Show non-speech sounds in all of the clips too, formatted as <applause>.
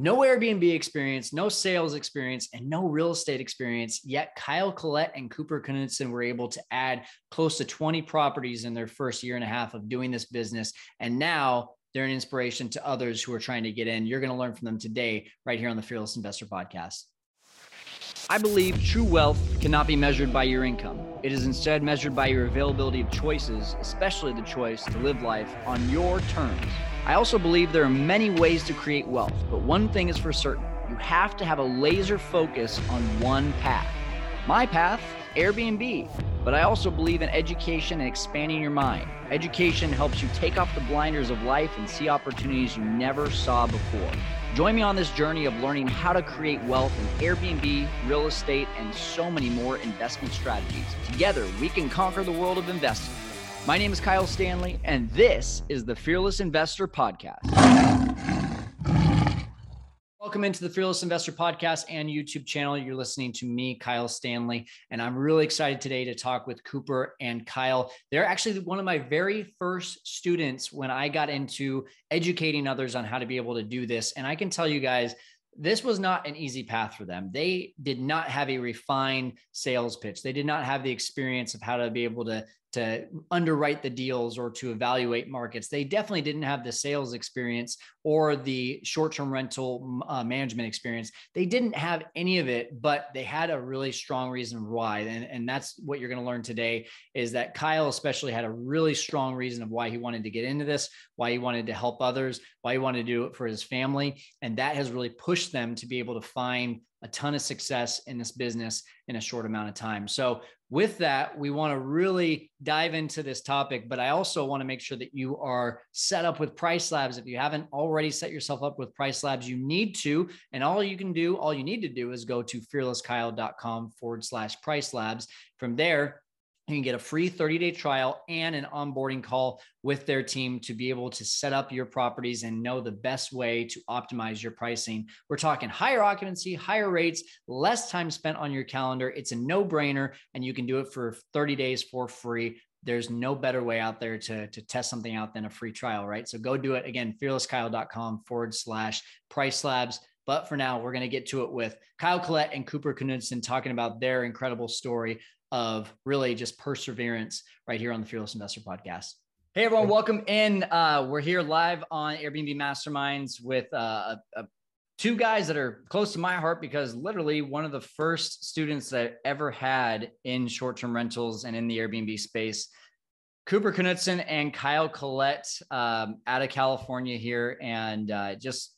no Airbnb experience, no sales experience, and no real estate experience. Yet Kyle Collette and Kooper Knudsen were able to add close to 20 properties in their first year and a half of doing this business. And now they're an inspiration to others who are trying to get in. You're going to learn from them today, right here on the Fearless Investor Podcast. I believe true wealth cannot be measured by your income. It is instead measured by your availability of choices, especially the choice to live life on your terms. I also believe there are many ways to create wealth, but one thing is for certain you have to have a laser focus on one path. My path, Airbnb. But I also believe in education and expanding your mind. Education helps you take off the blinders of life and see opportunities you never saw before. Join me on this journey of learning how to create wealth in Airbnb, real estate, and so many more investment strategies. Together, we can conquer the world of investing. My name is Kyle Stanley, and this is the Fearless Investor Podcast. Welcome into the Fearless Investor Podcast and YouTube channel. You're listening to me, Kyle Stanley, and I'm really excited today to talk with Kooper and Kyle. They're actually one of my very first students when I got into educating others on how to be able to do this. And I can tell you guys, this was not an easy path for them. They did not have a refined sales pitch. They did not have the experience of how to be able to to underwrite the deals or to evaluate markets. They definitely didn't have the sales experience or the short term rental uh, management experience. They didn't have any of it, but they had a really strong reason why. And, and that's what you're going to learn today is that Kyle, especially, had a really strong reason of why he wanted to get into this, why he wanted to help others, why he wanted to do it for his family. And that has really pushed them to be able to find a ton of success in this business in a short amount of time. So, with that, we want to really dive into this topic, but I also want to make sure that you are set up with Price Labs. If you haven't already set yourself up with Price Labs, you need to. And all you can do, all you need to do is go to fearlesskyle.com forward slash Price Labs. From there, you can get a free 30 day trial and an onboarding call with their team to be able to set up your properties and know the best way to optimize your pricing. We're talking higher occupancy, higher rates, less time spent on your calendar. It's a no brainer, and you can do it for 30 days for free. There's no better way out there to, to test something out than a free trial, right? So go do it again, fearlesskyle.com forward slash price labs. But for now, we're going to get to it with Kyle Collette and Kooper Knudsen talking about their incredible story of really just perseverance right here on the Fearless Investor Podcast. Hey everyone, welcome in. Uh, we're here live on Airbnb Masterminds with uh, a, a, two guys that are close to my heart because literally one of the first students that I ever had in short-term rentals and in the Airbnb space. Kooper Knudsen and Kyle Collette um, out of California here, and uh, just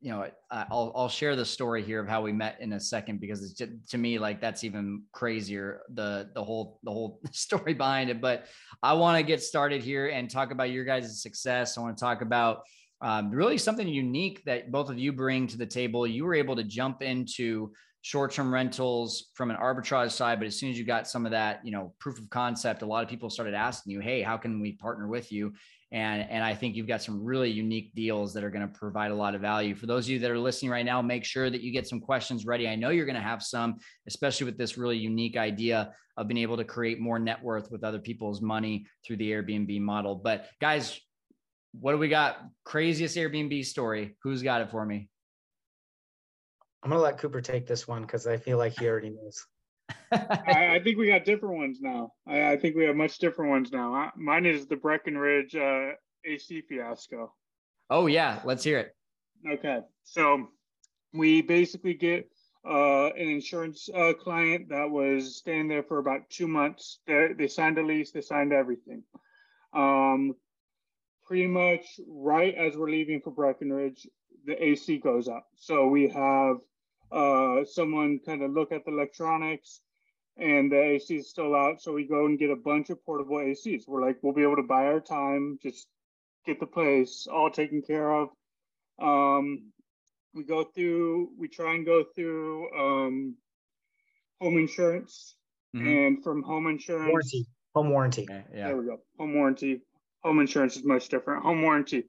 you know, I'll I'll share the story here of how we met in a second because it's just, to me like that's even crazier the the whole the whole <laughs> story behind it. But I want to get started here and talk about your guys' success. I want to talk about um, really something unique that both of you bring to the table. You were able to jump into short-term rentals from an arbitrage side, but as soon as you got some of that, you know, proof of concept, a lot of people started asking you, "Hey, how can we partner with you?" And, and I think you've got some really unique deals that are going to provide a lot of value. For those of you that are listening right now, make sure that you get some questions ready. I know you're going to have some, especially with this really unique idea of being able to create more net worth with other people's money through the Airbnb model. But guys, what do we got? Craziest Airbnb story. Who's got it for me? I'm going to let Kooper take this one because I feel like he already knows. <laughs> I, I, think we got different ones now. I, I, think we have much different ones now. I, mine is the Breckenridge uh, AC fiasco. Oh yeah, let's hear it. Okay, so we basically get uh, an insurance uh, client that was staying there for about two months. They, they signed a lease, they signed everything. Um, pretty much right as we're leaving for Breckenridge, the AC goes up. So we have uh, someone kind of look at the electronics and the AC is still out. So we go and get a bunch of portable ACs. We're like, we'll be able to buy our time, just get the place all taken care of. Um, we go through, we try and go through um, home insurance. Mm-hmm. And from home insurance, warranty, home warranty. Okay, yeah. There we go. Home warranty. Home insurance is much different. Home warranty,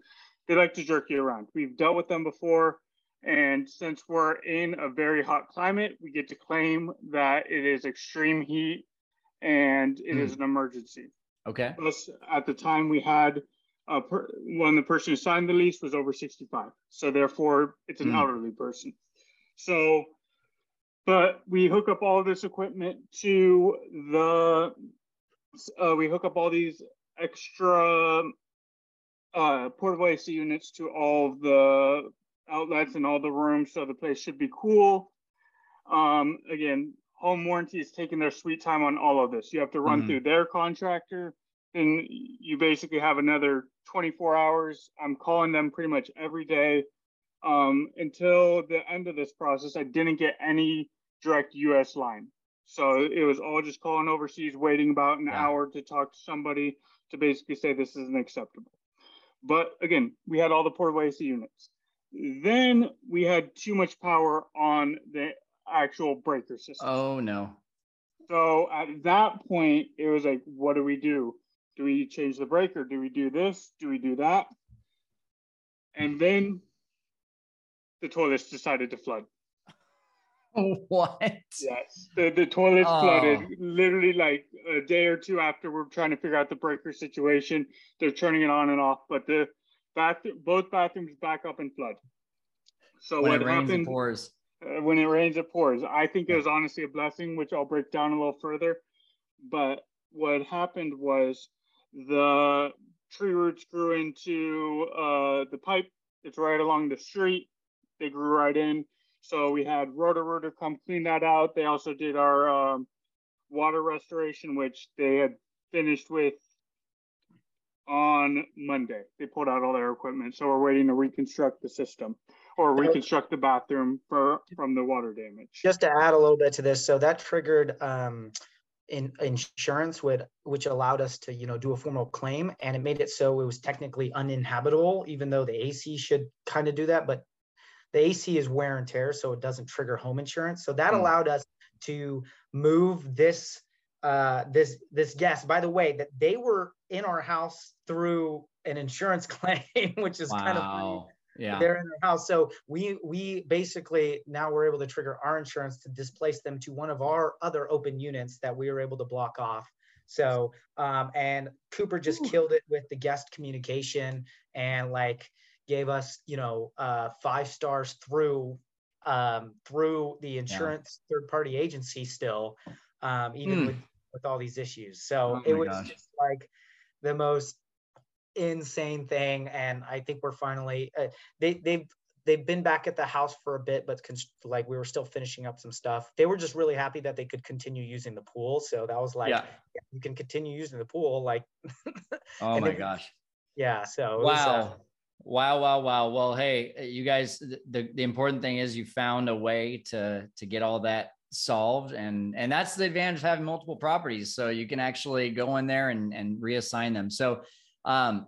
they like to jerk you around. We've dealt with them before. And since we're in a very hot climate, we get to claim that it is extreme heat and it mm. is an emergency. Okay. Plus, at the time, we had uh, per, when the person who signed the lease was over 65. So therefore, it's an mm. elderly person. So, but we hook up all this equipment to the, uh, we hook up all these extra uh, portable AC units to all the outlets in all the rooms. So the place should be cool. Um, again, home warranty is taking their sweet time on all of this. You have to run mm-hmm. through their contractor and you basically have another 24 hours. I'm calling them pretty much every day. Um, until the end of this process, I didn't get any direct US line. So it was all just calling overseas, waiting about an yeah. hour to talk to somebody to basically say this isn't acceptable. But again, we had all the portable AC units. Then we had too much power on the actual breaker system. Oh no. So at that point, it was like, what do we do? Do we change the breaker? Do we do this? Do we do that? And then the toilets decided to flood. <laughs> What? Yes, the, the toilets oh. flooded literally like a day or two after we're trying to figure out the breaker situation. They're turning it on and off, but the bath both bathrooms back up and flood. So when what it rains, happened? It pours. Uh, when it rains, it pours. I think it was honestly a blessing, which I'll break down a little further. But what happened was the tree roots grew into uh, the pipe. It's right along the street. They grew right in. So we had Roto-Rooter come clean that out. They also did our um, water restoration, which they had finished with on Monday. They pulled out all their equipment. So we're waiting to reconstruct the system or reconstruct the bathroom for, from the water damage. Just to add a little bit to this. So that triggered um, in insurance would which allowed us to you know do a formal claim and it made it so it was technically uninhabitable even though the ac should kind of do that but the ac is wear and tear so it doesn't trigger home insurance so that mm. allowed us to move this uh this this guest by the way that they were in our house through an insurance <laughs> claim which is wow. kind of funny yeah they're in their house so we we basically now we're able to trigger our insurance to displace them to one of our other open units that we were able to block off so um and kooper just Ooh. killed it with the guest communication and like gave us you know uh five stars through um through the insurance yeah. third party agency still um even mm. with with all these issues. So oh it was gosh. just like the most insane thing and i think we're finally uh, they they've they've been back at the house for a bit but like we were still finishing up some stuff. They were just really happy that they could continue using the pool. So that was like yeah. Yeah, you can continue using the pool like <laughs> oh my gosh. Yeah so wow was, uh, wow. Wow wow well hey you guys the, the important thing is you found a way to to get all that solved and and that's the advantage of having multiple properties so you can actually go in there and and reassign them so um,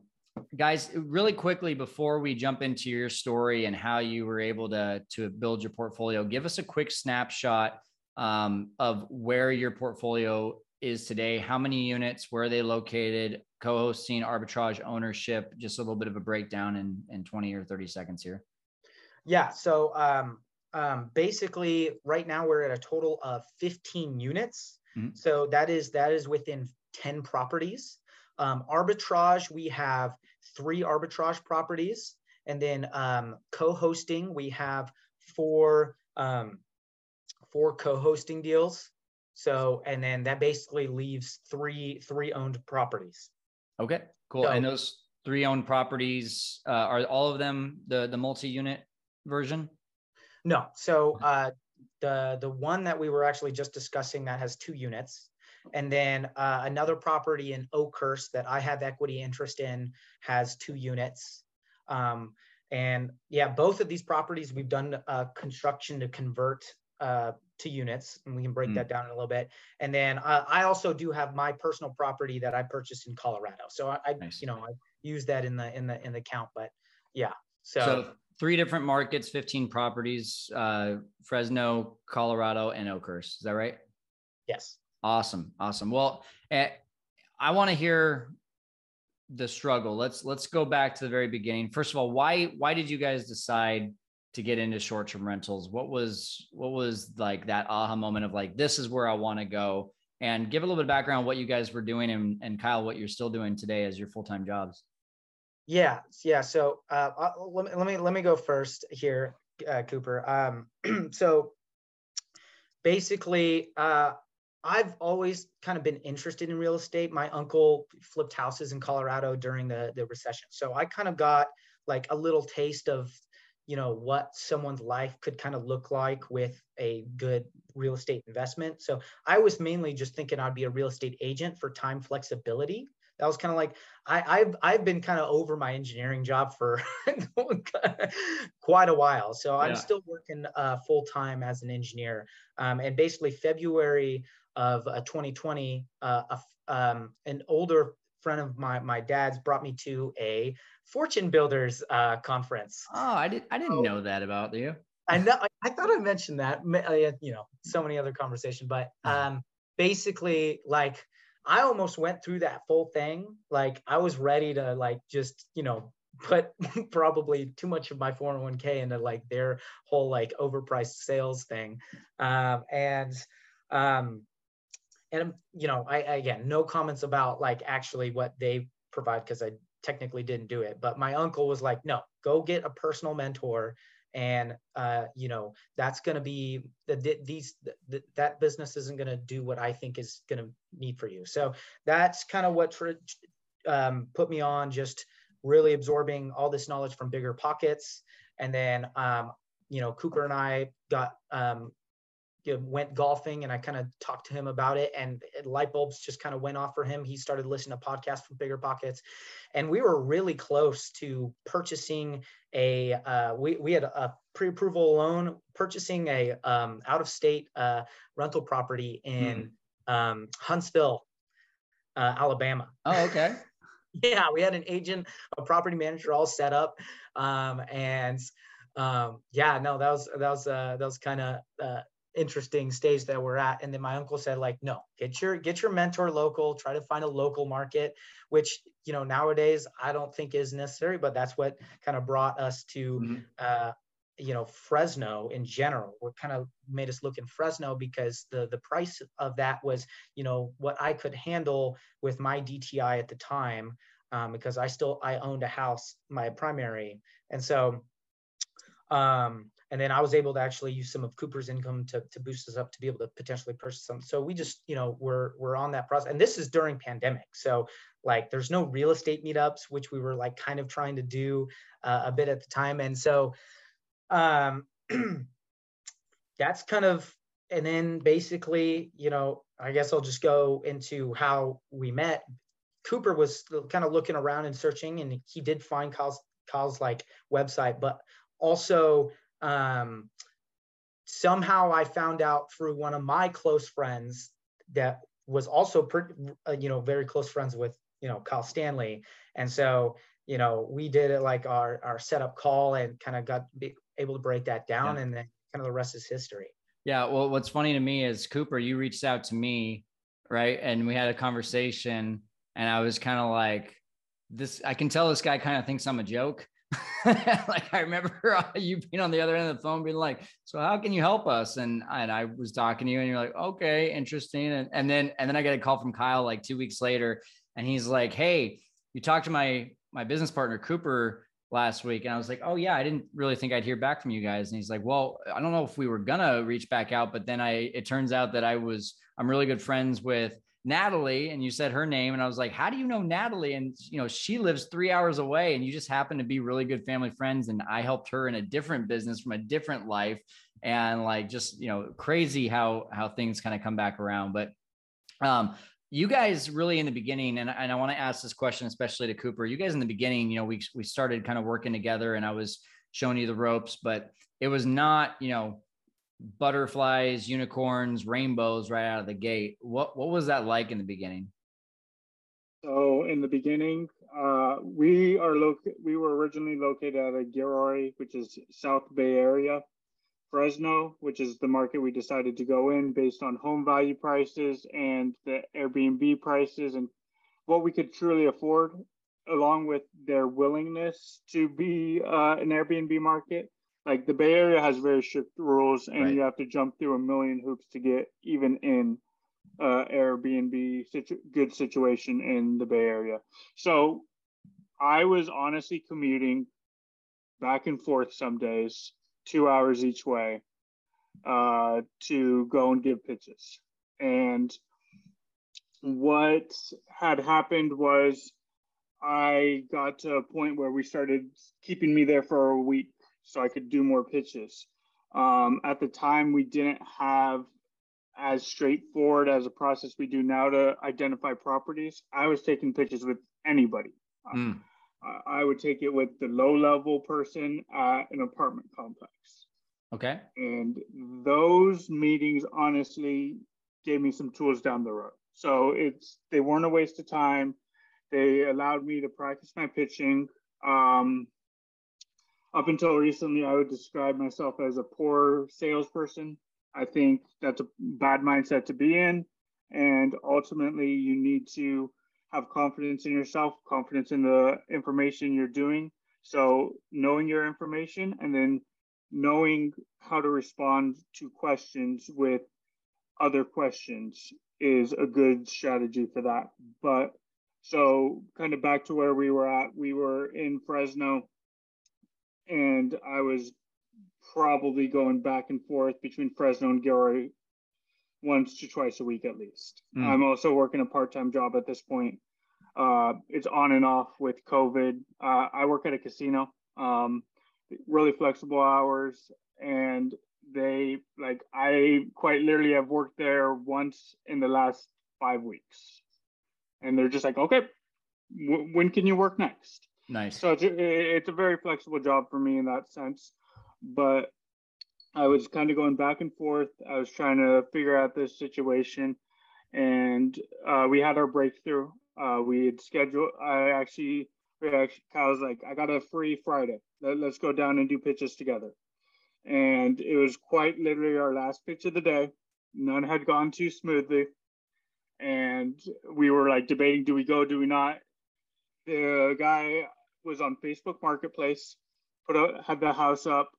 guys, really quickly before we jump into your story and how you were able to to build your portfolio, give us a quick snapshot um, of where your portfolio is today. How many units? Where are they located? Co-hosting, arbitrage, ownership. Just a little bit of a breakdown in in twenty or thirty seconds here. Yeah. So um, um, basically, right now we're at a total of fifteen units. Mm-hmm. So that is that is within ten properties. Um, arbitrage, we have three arbitrage properties. And then um, co-hosting, we have four, um, four co-hosting deals. So, and then that basically leaves three, three owned properties. Okay, cool. So, and those three owned properties, uh, are all of them the, the multi-unit version? No. So uh, the, the one that we were actually just discussing that has two units and then uh, another property in Oakhurst that I have equity interest in has two units. Um, and yeah, both of these properties we've done uh, construction to convert uh, to units, and we can break mm. that down in a little bit. And then uh, I also do have my personal property that I purchased in Colorado. So I, I nice. you know, I use that in the in the in the count. But yeah, so, so three different markets, 15 properties, uh, Fresno, Colorado, and Oakhurst. Is that right? Yes. Awesome. Awesome. Well, uh, I want to hear the struggle. Let's let's go back to the very beginning. First of all, why why did you guys decide to get into short-term rentals? What was what was like that aha moment of like this is where I want to go? And give a little bit of background what you guys were doing and, and Kyle, what you're still doing today as your full-time jobs. Yeah, yeah. So uh, let me let me let me go first here, uh, Kooper. Um, <clears throat> so basically, uh, I've always kind of been interested in real estate. My uncle flipped houses in Colorado during the the recession, so I kind of got like a little taste of you know what someone's life could kind of look like with a good real estate investment. So I was mainly just thinking I'd be a real estate agent for time flexibility. That was kind of like I, have I've been kind of over my engineering job for <laughs> quite a while. So I'm still working uh, full time as an engineer. Um, and basically February of uh, 2020, uh, um, an older friend of my my dad's brought me to a fortune builders uh, conference. Oh, I did I didn't so, know that about you. I know. I thought I mentioned that. Uh, you know, so many other conversations, but <laughs> um, basically, like I almost went through that full thing. Like I was ready to like just you know <laughs> put probably too much of my 401k into like their whole like overpriced sales thing, um, and um, and you know, I again no comments about like actually what they provide because I technically didn't do it, but my uncle was like, no, go get a personal mentor and uh, you know that's going to be the, these the, that business isn't going to do what I think is going to need for you. So that's kind of what um, put me on just really absorbing all this knowledge from bigger pockets, and then um, you know Kooper and I got um, went golfing and I kind of talked to him about it and light bulbs just kind of went off for him. He started listening to podcasts from bigger pockets and we were really close to purchasing a, uh, we, we had a pre-approval loan, purchasing a um, out of state uh, rental property in hmm. um, Huntsville, uh, Alabama. Oh, okay. <laughs> yeah. We had an agent, a property manager all set up. Um, and um, yeah, no, that was, that was, uh, that was kind of, uh, interesting stage that we're at. And then my uncle said like no get your get your mentor local try to find a local market which you know nowadays i don't think is necessary but that's what kind of brought us to mm-hmm. uh you know fresno in general. What kind of made us look in fresno because the the price of that was you know what i could handle with my dti at the time um, because i still i owned a house my primary. And so um and then I was able to actually use some of Kooper's income to, to boost us up to be able to potentially purchase some. So we just, you know, we're we're on that process, and this is during pandemic. So like, there's no real estate meetups, which we were like kind of trying to do uh, a bit at the time, and so um, <clears throat> that's kind of, and then basically, you know, I guess I'll just go into how we met. Kooper was kind of looking around and searching, and he did find Kyle's Kyle's like website, but also um, somehow I found out through one of my close friends that was also, pretty, uh, you know, very close friends with, you know, Kyle Stanley. And so, you know, we did it like our, our setup call and kind of got be able to break that down. Yeah. And then kind of the rest is history. Yeah. Well, what's funny to me is Kooper, you reached out to me, right? And we had a conversation and I was kind of like, this, I can tell this guy kind of thinks I'm a joke <laughs> like I remember uh, <laughs> you being on the other end of the phone being like, so how can you help us? And, and I was talking to you and you're like, okay, interesting. And, and then, and then I get a call from Kyle like two weeks later and he's like, Hey, you talked to my, my business partner Kooper last week. And I was like, oh yeah, I didn't really think I'd hear back from you guys. And he's like, well, I don't know if we were gonna reach back out, but then I, it turns out that I was, I'm really good friends with Natalie and you said her name and I was like, how do you know Natalie? And you know, she lives three hours away and you just happen to be really good family friends. And I helped her in a different business from a different life and like, just, you know, crazy how, how things kind of come back around. But, um, you guys really in the beginning, and, and I want to ask this question, especially to Kooper, you guys in the beginning, you know, we, we started kind of working together and I was showing you the ropes, but it was not, you know, butterflies, unicorns, rainbows right out of the gate. What what was that like in the beginning? So in the beginning, uh, we are loc- we were originally located at a Gilroy, which is South Bay area, Fresno, which is the market we decided to go in based on home value prices and the Airbnb prices and what we could truly afford, along with their willingness to be uh, an Airbnb market like the Bay Area has very strict rules, and right. you have to jump through a million hoops to get even in uh, Airbnb situ- good situation in the Bay Area. So I was honestly commuting back and forth some days, two hours each way, uh, to go and give pitches. And what had happened was I got to a point where we started keeping me there for a week so I could do more pitches. Um, at the time, we didn't have as straightforward as a process we do now to identify properties. I was taking pitches with anybody. Mm. I would take it with the low level person at an apartment complex. Okay. And those meetings honestly gave me some tools down the road. So it's they weren't a waste of time. They allowed me to practice my pitching. Um, up until recently, I would describe myself as a poor salesperson. I think that's a bad mindset to be in. And ultimately, you need to have confidence in yourself, confidence in the information you're doing. So, knowing your information and then knowing how to respond to questions with other questions is a good strategy for that. But so, kind of back to where we were at, we were in Fresno and I was probably going back and forth between Fresno and Gilroy once to twice a week at least. Mm. I'm also working a part-time job at this point. Uh, it's on and off with COVID. Uh, I work at a casino, um, really flexible hours, and they like I quite literally have worked there once in the last five weeks, and they're just like, okay, w- when can you work next? Nice. So it's a, it's a very flexible job for me in that sense, but I was kind of going back and forth. I was trying to figure out this situation, and uh, we had our breakthrough. Uh, we had scheduled. I actually, actually, I was like, I got a free Friday. Let, let's go down and do pitches together. And it was quite literally our last pitch of the day. None had gone too smoothly, and we were like debating: do we go? Do we not? The guy was on Facebook Marketplace, put out had the house up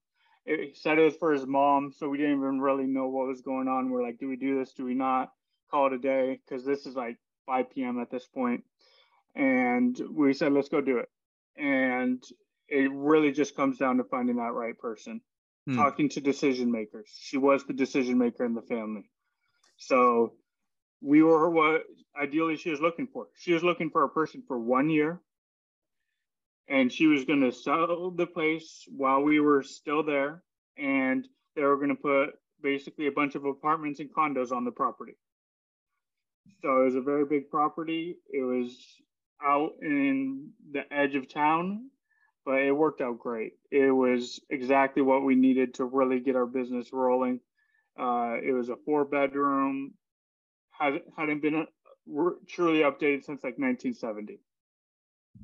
it, he said it was for his mom, so we didn't even really know what was going on. We're like, do we do this? Do we not? Call it a day because this is like 5 p.m. at this point. And we said, let's go do it. And it really just comes down to finding that right person, hmm. talking to decision makers. She was the decision maker in the family. So we were what ideally she was looking for. She was looking for a person for one year and she was going to sell the place while we were still there and they were going to put basically a bunch of apartments and condos on the property. So it was a very big property. It was out in the edge of town but it worked out great. It was exactly what we needed to really get our business rolling. Uh, it was a four bedroom had, hadn't been uh, truly updated since like 1970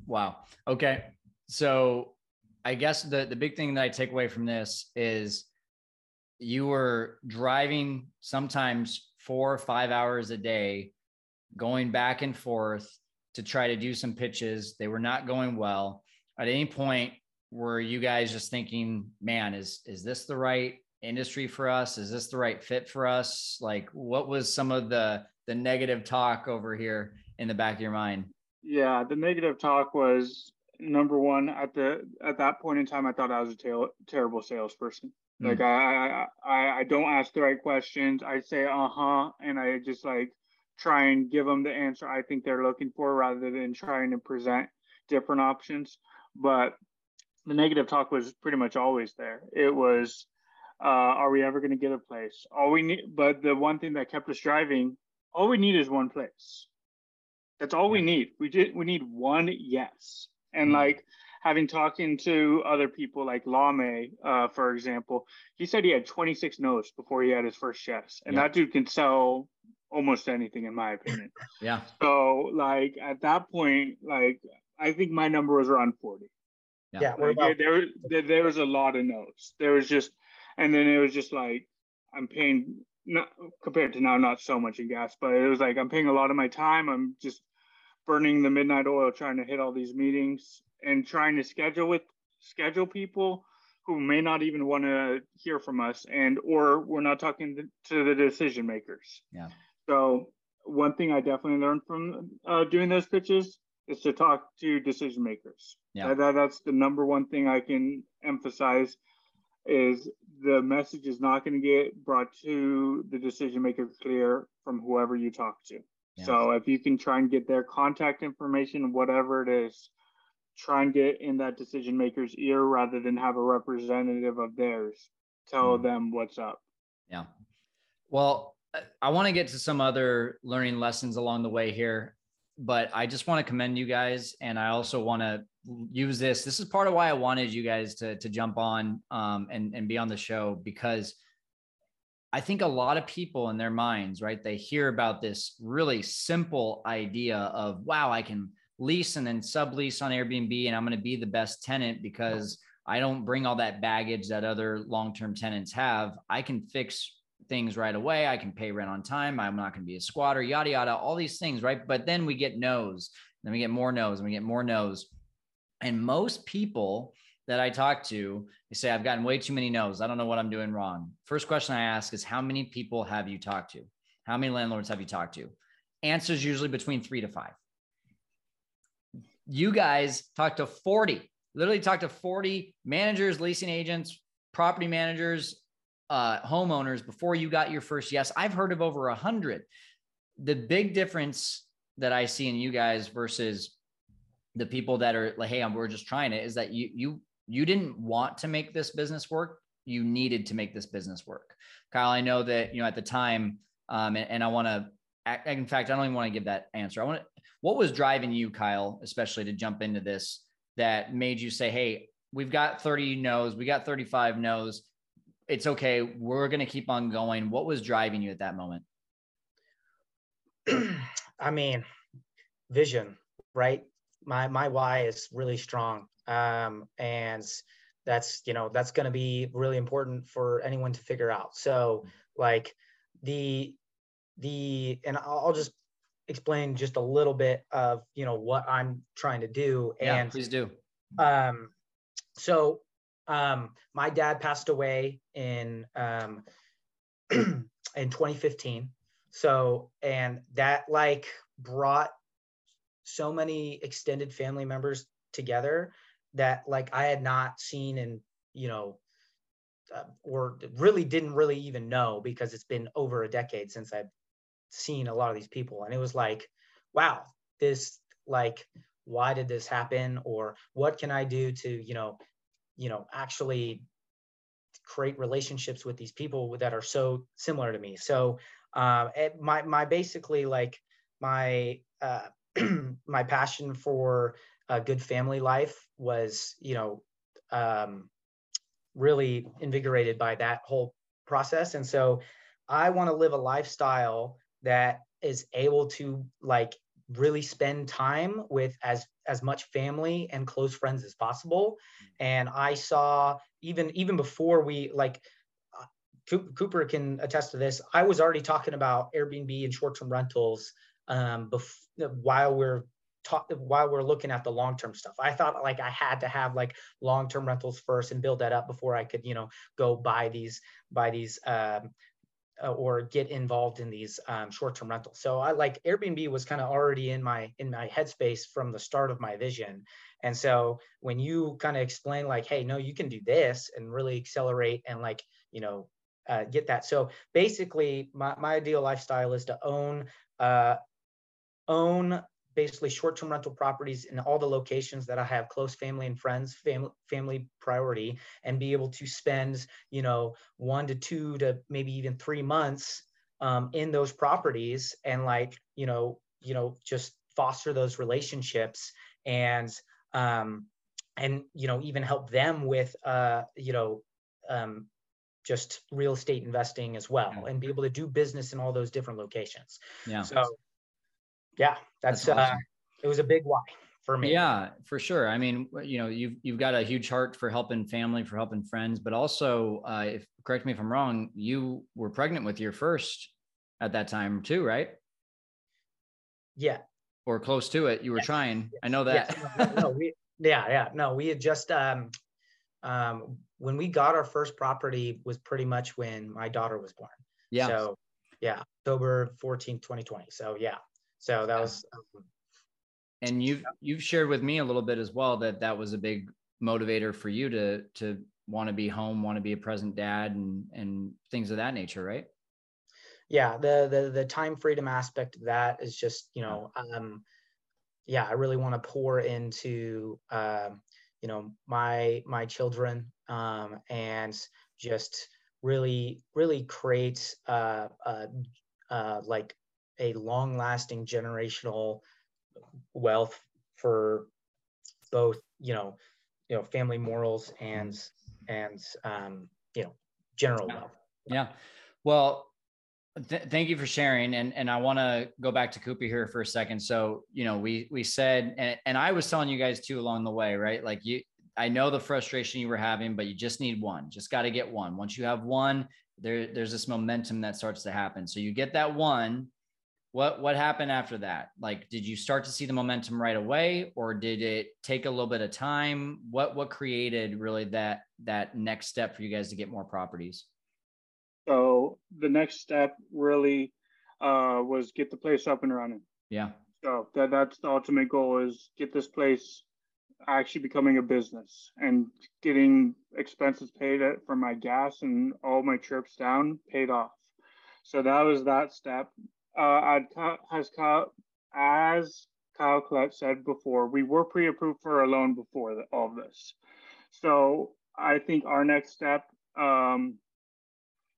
Wow. Okay. So I guess the the big thing that I take away from this is you were driving sometimes four or five hours a day, going back and forth to try to do some pitches. They were not going well. At any point, were you guys just thinking, man, is is this the right industry for us? Is this the right fit for us? Like what was some of the the negative talk over here in the back of your mind? Yeah, the negative talk was number one at the at that point in time. I thought I was a ter- terrible salesperson. Mm. Like I, I I don't ask the right questions. I say uh huh, and I just like try and give them the answer I think they're looking for rather than trying to present different options. But the negative talk was pretty much always there. It was, uh, are we ever going to get a place? All we need, but the one thing that kept us driving, all we need is one place. That's all we need. We did we need one yes. And mm-hmm. like having talking to other people like Lame, uh, for example, he said he had 26 no's before he had his first yes. And yeah. that dude can sell almost anything in my opinion. <laughs> yeah. So like at that point, like I think my number was around 40. Yeah. yeah like, about- there, there, there was a lot of no's. There was just, and then it was just like, I'm paying not compared to now, not so much in gas, but it was like I'm paying a lot of my time. I'm just burning the midnight oil trying to hit all these meetings and trying to schedule with schedule people who may not even want to hear from us and or we're not talking to the decision makers yeah so one thing i definitely learned from uh, doing those pitches is to talk to decision makers. Yeah. That, that, that's the number one thing I can emphasize is the message is not going to get brought to the decision maker clear from whoever you talk to. Yeah. So if you can try and get their contact information, whatever it is, try and get in that decision maker's ear rather than have a representative of theirs tell mm. them what's up. Yeah. Well, I want to get to some other learning lessons along the way here, but I just want to commend you guys. And I also want to use this. This is part of why I wanted you guys to, to jump on um, and, and be on the show because I think a lot of people in their minds, right, they hear about this really simple idea of, wow, I can lease and then sublease on Airbnb and I'm going to be the best tenant because I don't bring all that baggage that other long term tenants have. I can fix things right away. I can pay rent on time. I'm not going to be a squatter, yada, yada, all these things, right? But then we get no's, then we get more no's, and we get more no's. And most people that I talk to, they say, I've gotten way too many no's. I don't know what I'm doing wrong. First question I ask is, How many people have you talked to? How many landlords have you talked to? Answers usually between three to five. You guys talk to 40, literally talk to 40 managers, leasing agents, property managers, uh, homeowners before you got your first yes. I've heard of over a hundred. The big difference that I see in you guys versus the people that are like, hey, we're just trying it, is that you you you didn't want to make this business work. You needed to make this business work. Kyle, I know that you know at the time, um, and, and I want to. In fact, I don't even want to give that answer. I want to. What was driving you, Kyle, especially to jump into this that made you say, "Hey, we've got 30 no's, we got 35 no's it's okay. We're going to keep on going. What was driving you at that moment? <clears throat> I mean, vision, right? My my why is really strong, um, and that's you know that's going to be really important for anyone to figure out. So like the the and I'll just explain just a little bit of you know what I'm trying to do. Yeah, and please do. Um, so um, my dad passed away in um, <clears throat> in 2015. So, and that like brought so many extended family members together that like I had not seen and you know uh, or really didn't really even know because it's been over a decade since I've seen a lot of these people. And it was like wow this like why did this happen? Or what can I do to you know you know actually create relationships with these people that are so similar to me. So uh, my my basically like my uh, <clears throat> my passion for a good family life was you know um, really invigorated by that whole process. And so i want to live a lifestyle that is able to like really spend time with as as much family and close friends as possible. And i saw even even before we like uh, kooper can attest to this i was already talking about airbnb and short-term rentals um bef- while we're talk while we're looking at the long-term stuff i thought like i had to have like long-term rentals first and build that up before i could you know go buy these buy these um, uh, or get involved in these um, short-term rentals. So I like Airbnb was kind of already in my in my headspace from the start of my vision. And so when you kind of explain like, hey, no, you can do this and really accelerate and like, you know, uh, get that. So basically, my my ideal lifestyle is to own uh, own basically short-term rental properties in all the locations that I have close family and friends, family family priority, and be able to spend, you know, one to two to maybe even three months um, in those properties, and like, you know, you know, just foster those relationships and um, and you know even help them with uh, you know um, just real estate investing as well, and be able to do business in all those different locations. Yeah. So yeah, that's, that's awesome. uh, it was a big why for me. Yeah, for sure. I mean, you know, you've you've got a huge heart for helping family, for helping friends, but also, uh, if correct me if I'm wrong, you were pregnant with your first at that time too, right? Yeah. Or close to it. You were yes. trying. Yes. I know that. Yes. no, we, <laughs> yeah, yeah. No, we had just um, um, when we got our first property was pretty much when my daughter was born. Yeah. So yeah, October 14, 2020. So yeah, so that was um, and you've you've shared with me a little bit as well that that was a big motivator for you to to want to be home, want to be a present dad, and and things of that nature, right? Yeah, the the the time freedom aspect of that is just you know, um, yeah, I really want to pour into uh, you know my my children um, and just really really create uh, uh, uh, like a long lasting generational wealth for both you know you know family morals and and um, you know general yeah. wealth. Yeah. Well th- thank you for sharing and and i want to go back to kooper here for a second. So you know we we said and, and i was telling you guys too along the way right? Like you i know the frustration you were having but you just need one. Just got to get one. Once you have one there there's this momentum that starts to happen. So you get that one what what happened after that? Like did you start to see the momentum right away or did it take a little bit of time? What what created really that that next step for you guys to get more properties? So the next step really uh, was get the place up and running. Yeah. So that that's the ultimate goal is get this place actually becoming a business and getting expenses paid for my gas and all my trips down paid off. So that was that step uh, as Kyle, as Kyle Collette said before, we were pre-approved for a loan before the, all this. So I think our next step, um,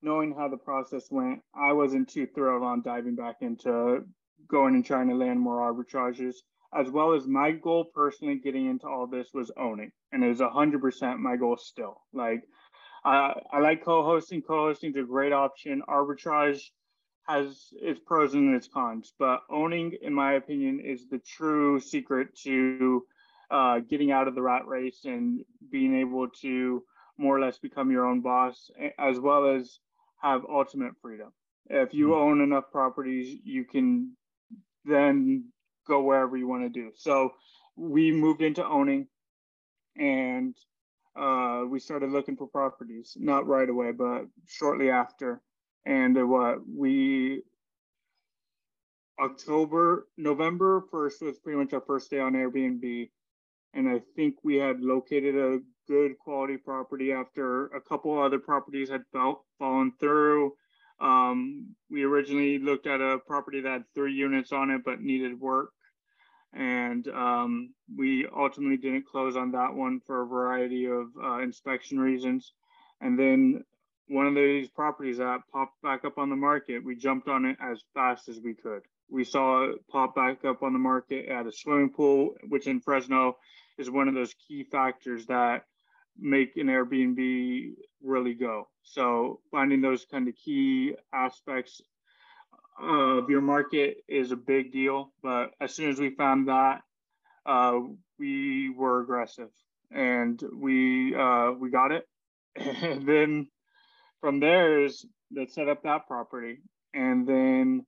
knowing how the process went, I wasn't too thrilled on diving back into going and trying to land more arbitrages, as well as my goal personally getting into all this was owning, and it was hundred percent my goal still. Like, I I like co-hosting. Co-hosting is a great option. Arbitrage has its pros and its cons, but owning, in my opinion, is the true secret to uh, getting out of the rat race and being able to more or less become your own boss, as well as have ultimate freedom. If you mm-hmm. own enough properties, you can then go wherever you want to do. So we moved into owning and uh, we started looking for properties, not right away, but shortly after and uh, what we October November 1st was pretty much our first day on Airbnb and I think we had located a good quality property after a couple other properties had fell, fallen through. Um, we originally looked at a property that had three units on it but needed work. And um, we ultimately didn't close on that one for a variety of uh, inspection reasons. And then one of these properties that popped back up on the market, we jumped on it as fast as we could. We saw it pop back up on the market at a swimming pool, which in Fresno is one of those key factors that make an Airbnb really go. So finding those kind of key aspects of your market is a big deal. But as soon as we found that, uh, we were aggressive and we uh, we got it. <laughs> And then from there is that set up that property. And then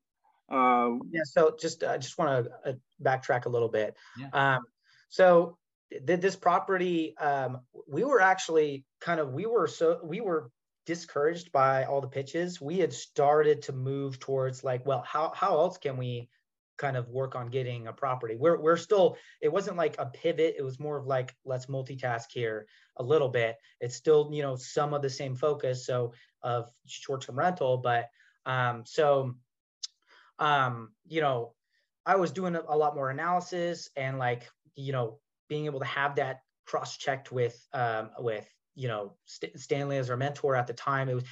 uh, yeah so just i just want to uh, backtrack a little bit. Yeah. um, so th- this property um, we were actually kind of we were so we were discouraged by all the pitches. We had started to move towards like well how how else can we kind of work on getting a property. We're we're still it wasn't like a pivot, it was more of like let's multitask here a little bit. It's still, you know, some of the same focus so of short-term rental, but um so um you know, I was doing a lot more analysis and like, you know, being able to have that cross-checked with um with you know St- Stanley as our mentor at the time it was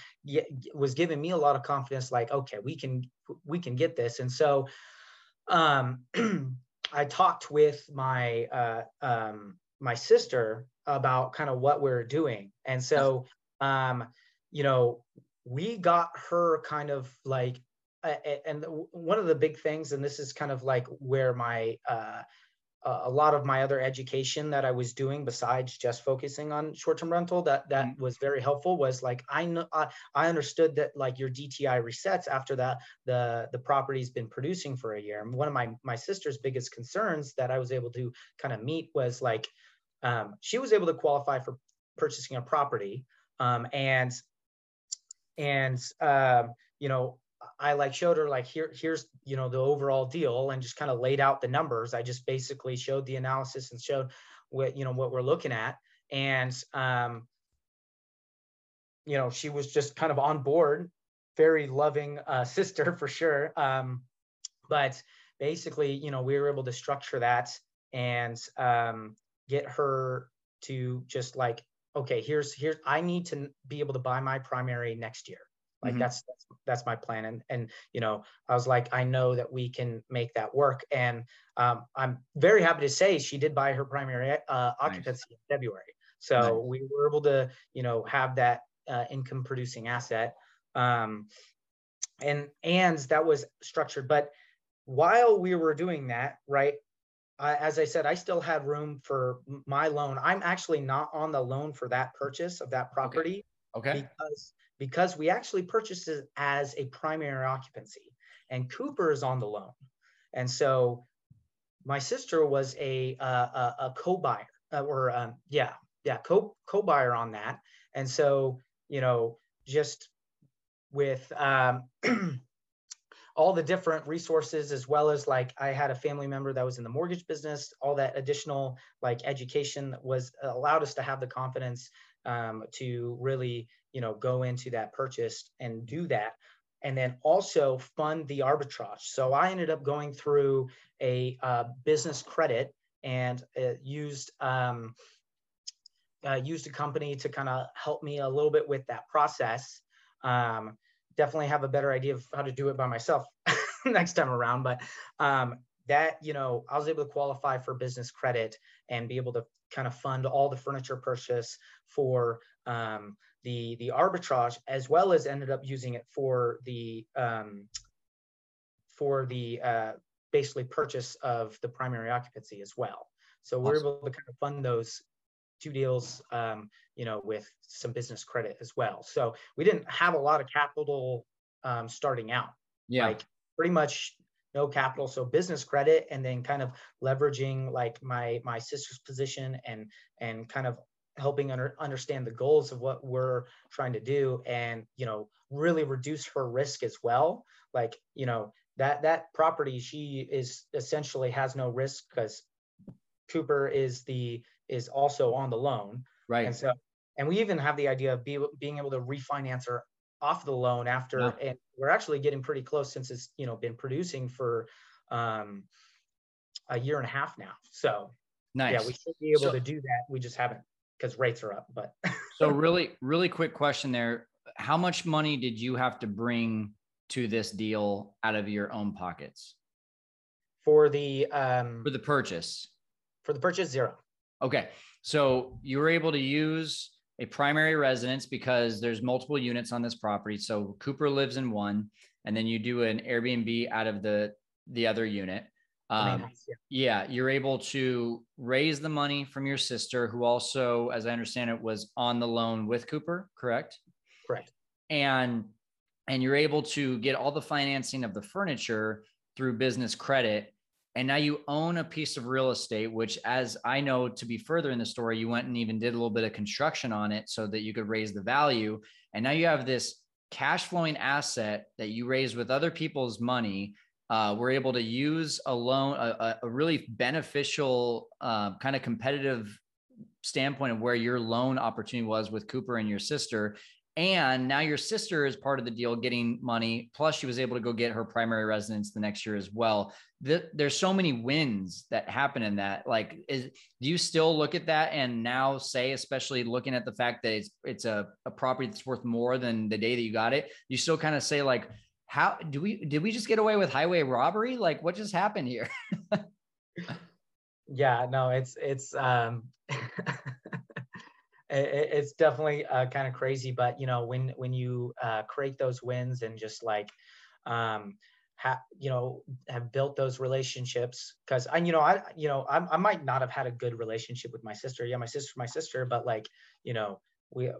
was giving me a lot of confidence like okay we can we can get this and so um, <clears throat> I talked with my uh, um, my sister about kind of what we're doing, and so um, you know we got her kind of like, uh, and one of the big things, and this is kind of like where my uh, a lot of my other education that I was doing besides just focusing on short-term rental that that mm-hmm. was very helpful was like I know I, I understood that like your DTI resets after that the the property's been producing for a year and one of my my sister's biggest concerns that I was able to kind of meet was like um, she was able to qualify for purchasing a property um, and and um, you know I like showed her like here here's you know the overall deal and just kind of laid out the numbers. I just basically showed the analysis and showed what you know what we're looking at. And um you know she was just kind of on board. Very loving uh, <laughs> sister for sure. Um but basically you know we were able to structure that and um get her to just like okay here's here's i need to be able to buy my primary next year like mm-hmm. that's, that's that's my plan and and you know i was like i know that we can make that work and um, i'm very happy to say she did buy her primary uh, occupancy nice. in february so nice. we were able to you know have that uh, income producing asset um, and and that was structured but while we were doing that right as I said, I still had room for my loan. I'm actually not on the loan for that purchase of that property. Okay. okay. Because because we actually purchased it as a primary occupancy, and Kooper is on the loan, and so my sister was a a, a co-buyer uh, or um, yeah yeah co co-buyer on that, and so you know just with um, <clears throat> all the different resources as well as like i had a family member that was in the mortgage business all that additional like education was allowed us to have the confidence um, to really you know go into that purchase and do that and then also fund the arbitrage so i ended up going through a uh, business credit and uh, used um, uh, used a company to kind of help me a little bit with that process um, definitely have a better idea of how to do it by myself <laughs> next time around. But um, that, you know, I was able to qualify for business credit and be able to kind of fund all the furniture purchase for um, the the arbitrage, as well as ended up using it for the um, for the uh, basically purchase of the primary occupancy as well. So awesome. we're able to kind of fund those two deals, um, you know, with some business credit as well. So we didn't have a lot of capital um, starting out. Yeah. Like pretty much no capital. So business credit, and then kind of leveraging like my my sister's position and and kind of helping under, understand the goals of what we're trying to do and you know really reduce her risk as well like you know that that property she is essentially has no risk because kooper is the is also on the loan. Right. And so, and we even have the idea of be, being able to refinance her off the loan after, yeah. and we're actually getting pretty close since it's you know been producing for um, a year and a half now. So, nice. Yeah, we should be able so, to do that. We just haven't because rates are up. But <laughs> so really, really quick question there: How much money did you have to bring to this deal out of your own pockets for the um, for the purchase? For the purchase, zero. Okay. So you were able to use a primary residence because there's multiple units on this property. So Kooper lives in one, and then you do an Airbnb out of the the other unit. Um, yeah. yeah, you're able to raise the money from your sister, who also, as I understand it, was on the loan with Kooper. Correct. Correct. And and you're able to get all the financing of the furniture through business credit and now you own a piece of real estate which as i know to be further in the story you went and even did a little bit of construction on it so that you could raise the value. And now you have this cash flowing asset that you raised with other people's money uh, we're able to use a loan a, a really beneficial uh, kind of competitive standpoint of where your loan opportunity was with kooper and your sister and now your sister is part of the deal getting money. Plus, she was able to go get her primary residence the next year as well. The, there's so many wins that happen in that. Like, is, do you still look at that and now say, especially looking at the fact that it's it's a, a property that's worth more than the day that you got it? You still kind of say like, how do we did we just get away with highway robbery? Like, what just happened here? <laughs> yeah, no, it's it's um <laughs> it's definitely uh, kind of crazy but you know when when you uh, create those wins and just like um ha- you know have built those relationships because i you know i you know I, I might not have had a good relationship with my sister yeah my sister my sister but like you know we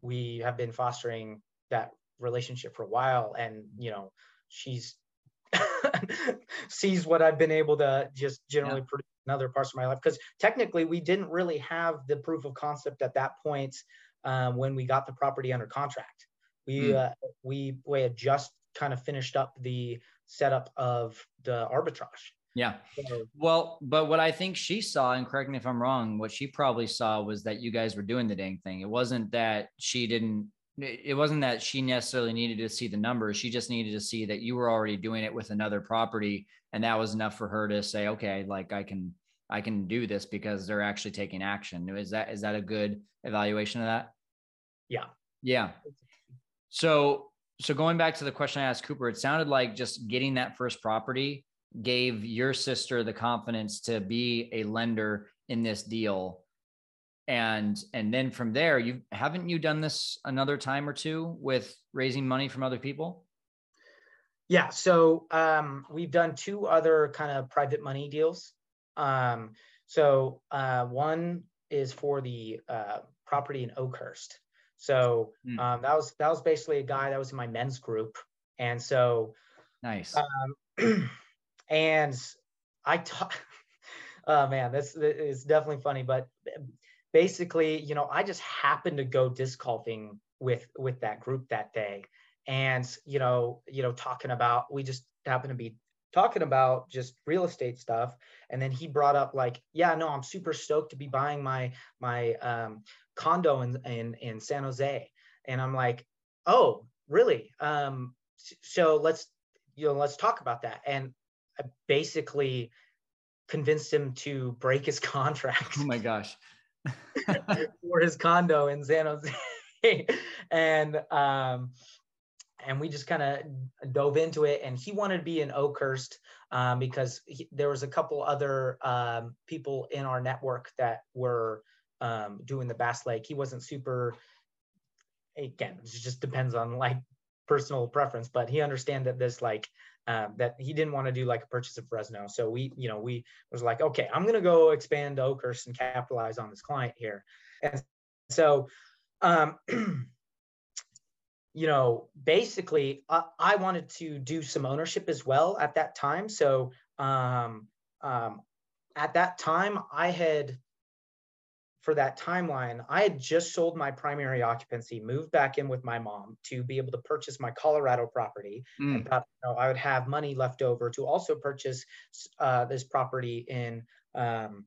we have been fostering that relationship for a while and you know she's <laughs> sees what i've been able to just generally yeah. produce in other parts of my life because technically we didn't really have the proof of concept at that point um, when we got the property under contract. We mm. uh, we we had just kind of finished up the setup of the arbitrage. Yeah. Well, but what I think she saw, and correct me if I'm wrong, what she probably saw was that you guys were doing the dang thing. It wasn't that she didn't, it wasn't that she necessarily needed to see the numbers. She just needed to see that you were already doing it with another property. And that was enough for her to say, okay, like I can, I can do this because they're actually taking action. Is that, is that a good evaluation of that? Yeah. Yeah. So, so going back to the question I asked Kooper, it sounded like just getting that first property gave your sister the confidence to be a lender in this deal and and then from there you haven't you done this another time or two with raising money from other people yeah so um, we've done two other kind of private money deals um, so uh, one is for the uh, property in oakhurst so hmm. um, that was that was basically a guy that was in my men's group and so nice um, <clears throat> and I taught. oh man, this is definitely funny, but basically, you know, I just happened to go disc golfing with with that group that day, and you know, you know, talking about we just happened to be talking about just real estate stuff. And then he brought up like yeah no i'm super stoked to be buying my my um, condo in, in in san jose. And i'm like oh really? Um so let's you know let's talk about that. And I basically convinced him to break his <laughs> contract. Oh my gosh. For his condo in San Jose. <laughs> and um and we just kind of dove into it and he wanted to be in Oakhurst um, because he, there was a couple other um, people in our network that were um, doing the Bass Lake. He wasn't super again, it just depends on like personal preference, but he understand that this like um, that he didn't want to do like a purchase of Fresno. So we, you know, we was like, okay, I'm going to go expand Oakhurst and capitalize on this client here. And so, um, <clears throat> you know, basically, I, I, wanted to do some ownership as well at that time. So, um, um, at that time, I had for that timeline, I had just sold my primary occupancy, moved back in with my mom to be able to purchase my Colorado property, mm. and thought you know, I would have money left over to also purchase uh, this property in um,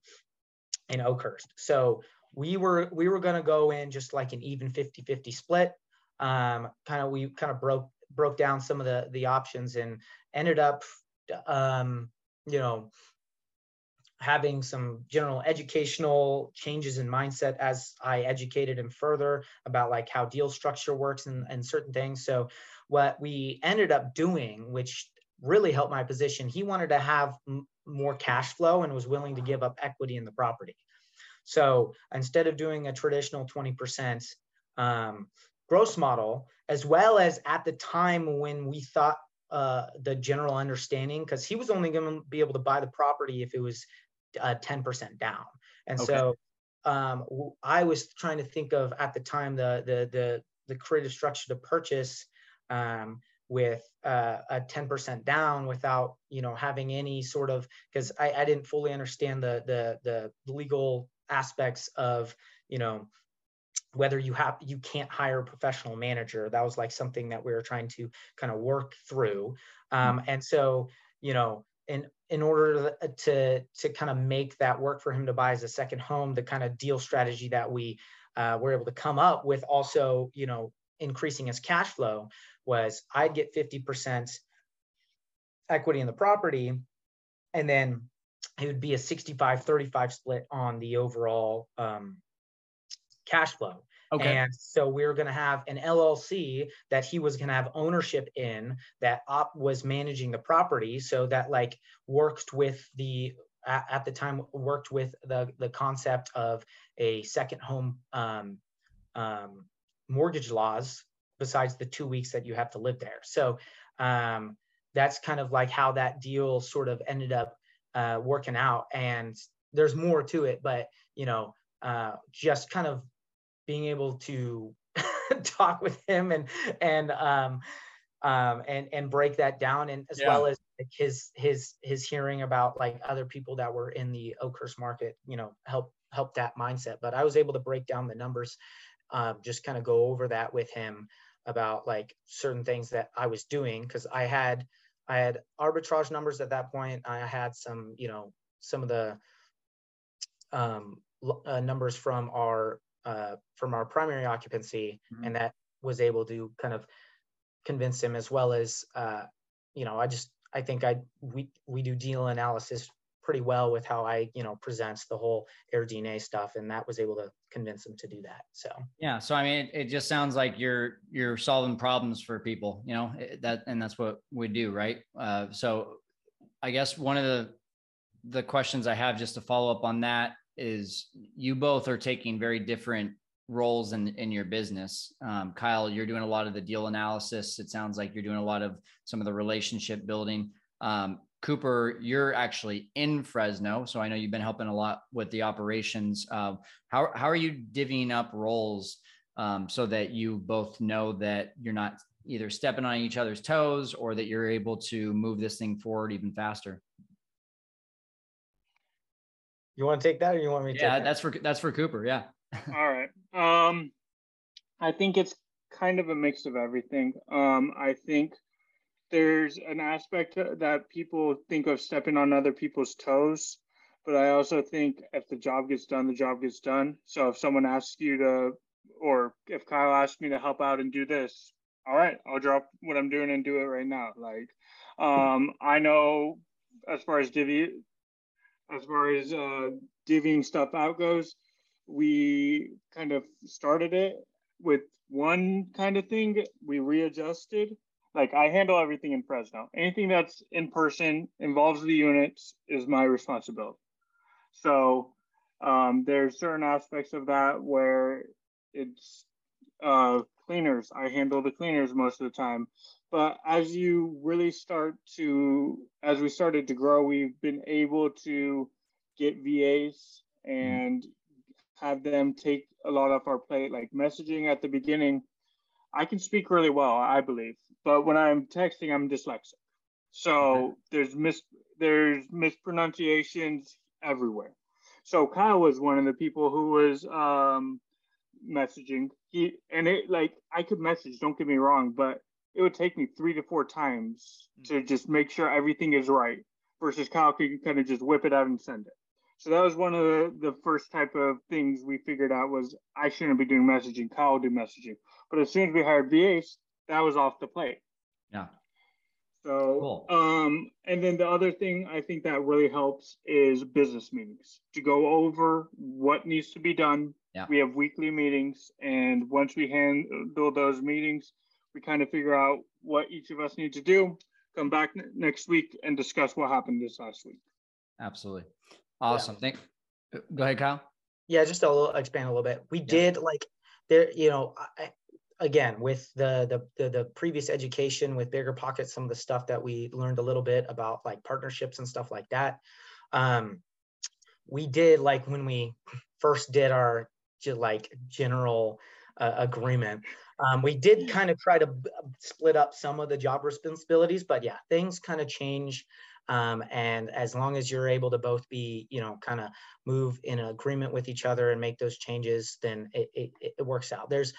in Oakhurst. So we were we were going to go in just like an even 50-50 split. Um, kind of we kind of broke broke down some of the the options and ended up um, you know having some general educational changes in mindset as I educated him further about like how deal structure works and, and certain things. So what we ended up doing, which really helped my position, he wanted to have m- more cash flow and was willing to give up equity in the property. So instead of doing a traditional 20% um, gross model, as well as at the time when we thought uh, the general understanding, because he was only going to be able to buy the property if it was uh, 10% down. And okay. so um, I was trying to think of at the time the the the the creative structure to purchase um, with uh, a 10% down without you know having any sort of because I, I didn't fully understand the the the legal aspects of you know whether you have you can't hire a professional manager that was like something that we were trying to kind of work through um, and so you know in in order to to kind of make that work for him to buy as a second home the kind of deal strategy that we uh, were able to come up with also you know increasing his cash flow was i'd get 50% equity in the property and then it would be a 65 35 split on the overall um, cash flow Okay. And so we were going to have an LLC that he was going to have ownership in that op was managing the property. So that like worked with the, at, at the time worked with the, the concept of a second home um, um, mortgage laws besides the two weeks that you have to live there. So um, that's kind of like how that deal sort of ended up uh, working out. And there's more to it, but you know, uh, just kind of being able to <laughs> talk with him and and um, um, and and break that down, and as yeah. well as like his his his hearing about like other people that were in the Oakhurst market, you know, help help that mindset. But I was able to break down the numbers, um, just kind of go over that with him. about like certain things that I was doing because I had I had arbitrage numbers at that point. I had some, you know, some of the um, uh, numbers from our uh, from our primary occupancy, mm-hmm. and that was able to kind of convince him as well as uh, you know I just I think I we we do deal analysis pretty well with how I, you know, presents the whole AirDNA stuff, and that was able to convince him to do that. So yeah, so I mean, it, it just sounds like you're you're solving problems for people, you know, that and that's what we do, right? Uh, so I guess one of the the questions I have just to follow up on that is you both are taking very different roles in in your business. Um, Kyle, you're doing a lot of the deal analysis. It sounds like you're doing a lot of some of the relationship building. Um, Kooper, you're actually in Fresno, so I know you've been helping a lot with the operations. Uh, how how are you divvying up roles um, so that you both know that you're not either stepping on each other's toes or that you're able to move this thing forward even faster? You want to take that, or you want me to? Yeah, that's for that's for Kooper. Yeah. <laughs> All right. Um, I think it's kind of a mix of everything. Um, I think there's an aspect that people think of stepping on other people's toes but i also think if the job gets done the job gets done so if someone asks you to or if kyle asks me to help out and do this all right i'll drop what i'm doing and do it right now like um, i know as far as divvy as far as uh, divvying stuff out goes we kind of started it with one kind of thing we readjusted like I handle everything in Fresno. Anything that's in person involves the units is my responsibility. So um, there's certain aspects of that where it's uh, cleaners. I handle the cleaners most of the time. But as you really start to, as we started to grow, we've been able to get VAs and have them take a lot off our plate, like messaging at the beginning. I can speak really well, I believe but when I'm texting, I'm dyslexic. So there's mis there's mispronunciations everywhere. So Kyle was one of the people who was um, messaging. He and it like I could message. Don't get me wrong, but it would take me three to four times mm-hmm. to just make sure everything is right. Versus Kyle could kind of just whip it out and send it. So that was one of the, the first type of things we figured out was I shouldn't be doing messaging. Kyle will do messaging. But as soon as we hired VAs, that was off the plate. Yeah. So, cool. um, and then the other thing I think that really helps is business meetings to go over what needs to be done. Yeah. We have weekly meetings, and once we handle those meetings, we kind of figure out what each of us need to do. Come back n- next week and discuss what happened this last week. Absolutely, awesome. Yeah. Thank. Go ahead, Kyle. Yeah, just a little expand a little bit. We yeah. did like there, you know, I, again with the, the, the the previous education with BiggerPockets some of the stuff that we learned a little bit about like partnerships and stuff like that um we did like when we first did our like general uh, agreement. Um, we did kind of try to b- split up some of the job responsibilities but yeah things kind of change um, and as long as you're able to both be you know kind of move in agreement with each other and make those changes then it, it, it works out. There's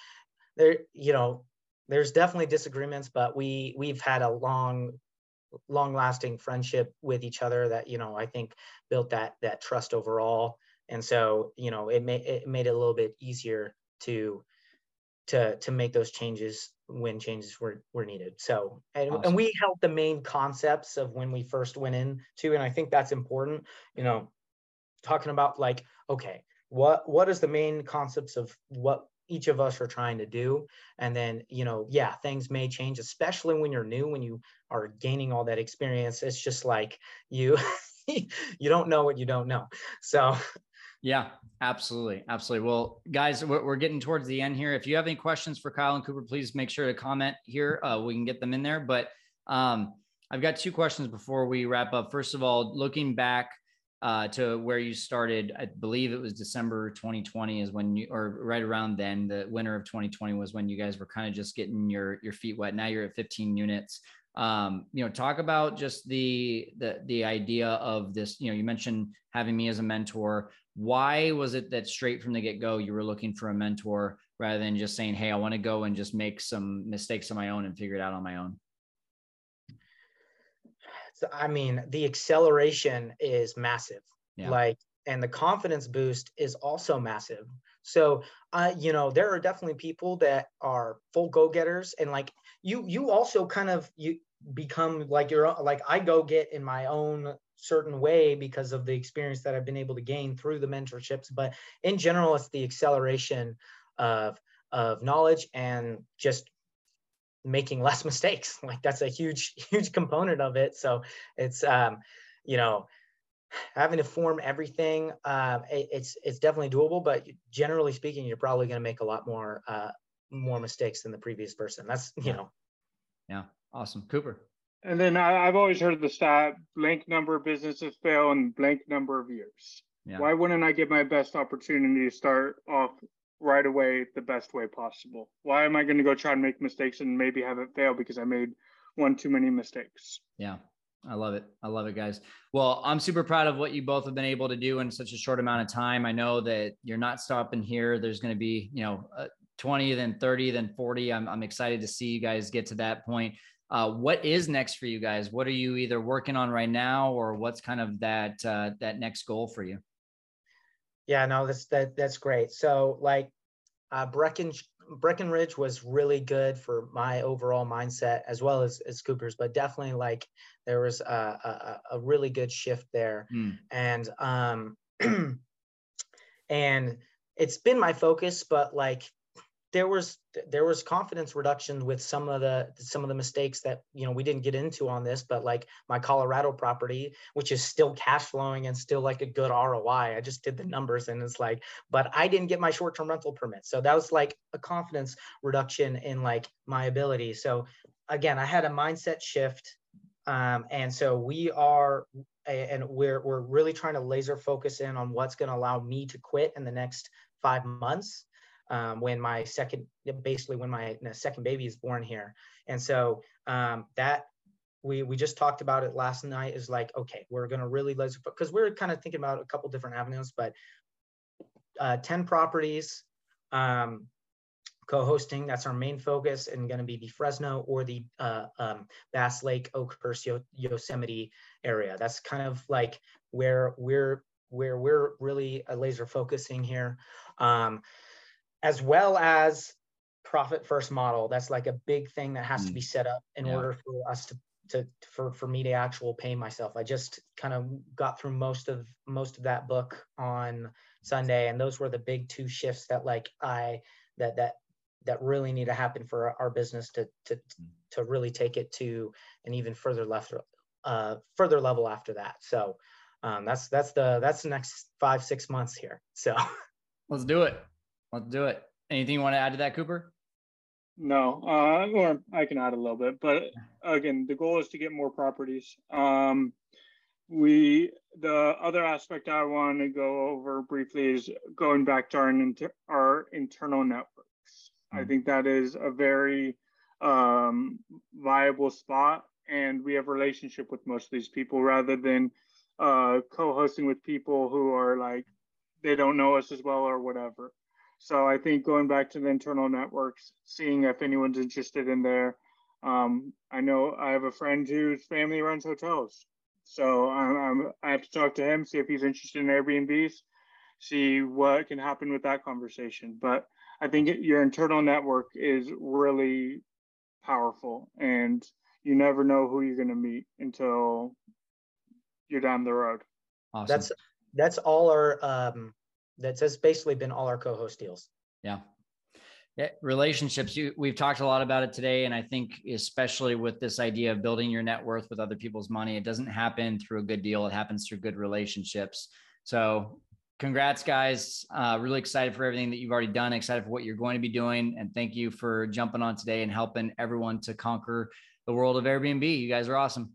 there, you know, there's definitely disagreements, but we we've had a long, long lasting friendship with each other that, you know, I think built that that trust overall. And so, you know, it made it made it a little bit easier to to to make those changes when changes were were needed. So and, awesome. and we held the main concepts of when we first went in to, and I think that's important, you know, talking about like, okay, what what is the main concepts of what each of us are trying to do and then you know yeah things may change especially when you're new when you are gaining all that experience it's just like you <laughs> you don't know what you don't know so yeah absolutely absolutely well guys we're, we're, getting towards the end here if you have any questions for kyle and kooper please make sure to comment here uh, we can get them in there but um, i've got two questions before we wrap up first of all looking back uh, to where you started. I believe it was December 2020 is when you, or right around then, the winter of 2020 was when you guys were kind of just getting your your feet wet. Now you're at 15 units. Um, you know, talk about just the the the idea of this. You know, you mentioned having me as a mentor. Why was it that straight from the get go you were looking for a mentor? rather than just saying, Hey, I want to go and just make some mistakes on my own and figure it out on my own? So I mean, the acceleration is massive. Yeah. Like, and the confidence boost is also massive. So, uh, you know, there are definitely people that are full go-getters, and like you, you also kind of you become like your like I go get in my own certain way because of the experience that I've been able to gain through the mentorships. But in general, it's the acceleration of of knowledge and just making less <laughs> mistakes. Like that's a huge huge component of it. So it's um you know having to form everything uh, it, it's it's definitely doable but generally speaking you're probably going to make a lot more uh more mistakes than the previous person. That's you know. Yeah awesome kooper and then I, have always heard the stat blank number of businesses fail in blank number of years yeah. why wouldn't i get my best opportunity to start off right away the best way possible. Why am I going to go try and make mistakes and maybe have it fail because I made one too many mistakes? Yeah. I love it. I love it, guys. Well, I'm super proud of what you both have been able to do in such a short amount of time. I know that you're not stopping here. There's going to be, you know, uh, 20, then 30, then 40. I'm, I'm excited to see you guys get to that point. Uh, what is next for you guys? What are you either working on right now, or what's kind of that uh, that next goal for you? Yeah, no, that's that that's great. So like uh, Brecken Breckenridge was really good for my overall mindset as well as as Kooper's, but definitely like there was a a, a really good shift there, mm. and um <clears throat> and it's been my focus, but like there was there was confidence reduction with some of the some of the mistakes that you know we didn't get into on this but like my colorado property which is still cash flowing and still like a good roi i just did the numbers and it's like but i didn't get my short-term rental permit. So that was like a confidence reduction in like my ability. So again i had a mindset shift um, and so we are and we're we're really trying to laser focus in on what's going to allow me to quit in the next five months um, when my second, basically when my second baby is born here. And so um, that we we just talked about it last night is like, okay, we're gonna really let's because we're kind of thinking about a couple different avenues, but uh, 10 properties, um, co-hosting. That's our main focus, and going to be the Fresno or the uh, um, Bass Lake, Oakhurst, Yosemite area. That's kind of like where we're where we're really uh, laser focusing here. Um, as well as profit first model. That's like a big thing that has mm. to be set up in yeah. order for us to to for for me to actual pay myself. I just kind of got through most of most of that book on Sunday, and those were the big two shifts that like I that that that really need to happen for our business to to mm. to really take it to an even further left uh further level after that. So um that's that's the that's the next five six months here. So <laughs> let's do it. Let's do it. Anything you want to add to that, Kooper? No, uh, or I can add a little bit, but again, the goal is to get more properties. Um, we the other aspect I want to go over briefly is going back to our inter, our internal networks. Mm-hmm. I think that is a very um, viable spot, and we have relationship with most of these people rather than uh, co-hosting with people who are like they don't know us as well or whatever. So I think going back to the internal networks, seeing if anyone's interested in there. Um, I know I have a friend whose family runs hotels, so I'm, I'm, i have to talk to him, see if he's interested in Airbnbs, see what can happen with that conversation. But I think your internal network is really powerful, and you never know who you're going to meet until you're down the road. Awesome. That's that's all our um, that's, that's basically been all our co-host deals. Yeah. Yeah, relationships. You, we've talked a lot about it today, and I think especially with this idea of building your net worth with other people's money, it doesn't happen through a good deal. It happens through good relationships. So, congrats, guys! Uh, really excited for everything that you've already done. Excited for what you're going to be doing, and thank you for jumping on today and helping everyone to conquer the world of Airbnb. You guys are awesome.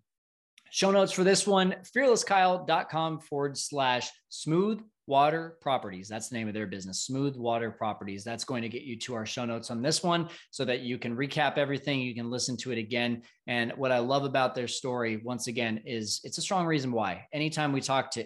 Show notes for this one: fearlesskyle.com forward slash smooth Water Properties. That's the name of their business, Smooth Water Properties. That's going to get you to our show notes on this one so that you can recap everything. You can listen to it again. And what I love about their story, once again, is it's a strong reason why. Anytime we talk to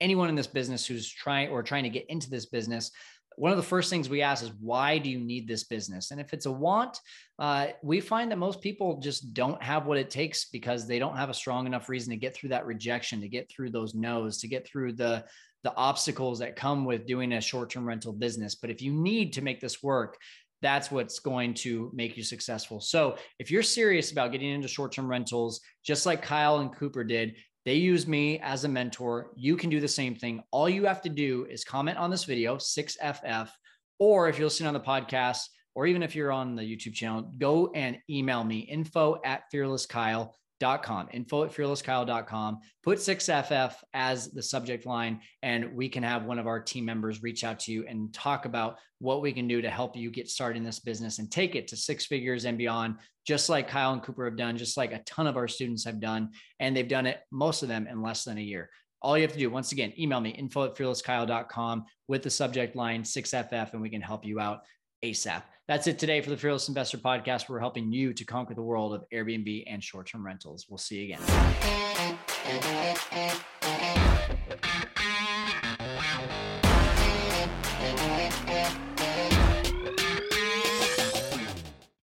anyone in this business who's trying or trying to get into this business, one of the first things we ask is why do you need this business? And if it's a want, uh, we find that most people just don't have what it takes because they don't have a strong enough reason to get through that rejection, to get through those no's, to get through the the obstacles that come with doing a short-term rental business. But if you need to make this work, that's what's going to make you successful. So, if you're serious about getting into short term rentals, just like Kyle and Kooper did, they use me as a mentor. You can do the same thing. All you have to do is comment on this video, 6FF, or if you're listening on the podcast, or even if you're on the YouTube channel, go and email me info at fearlesskyle fearlesskyle.com, info at fearlesskyle.com. Put 6FF as the subject line, and we can have one of our team members reach out to you and talk about what we can do to help you get started in this business and take it to six figures and beyond, just like Kyle and Kooper have done, just like a ton of our students have done. And they've done it, most of them, in less than a year. All you have to do, once again, email me info at fearlesskyle.com with the subject line 6FF, and we can help you out ASAP. That's it today for the Fearless Investor Podcast. We're helping you to conquer the world of Airbnb and short term rentals. We'll see you again.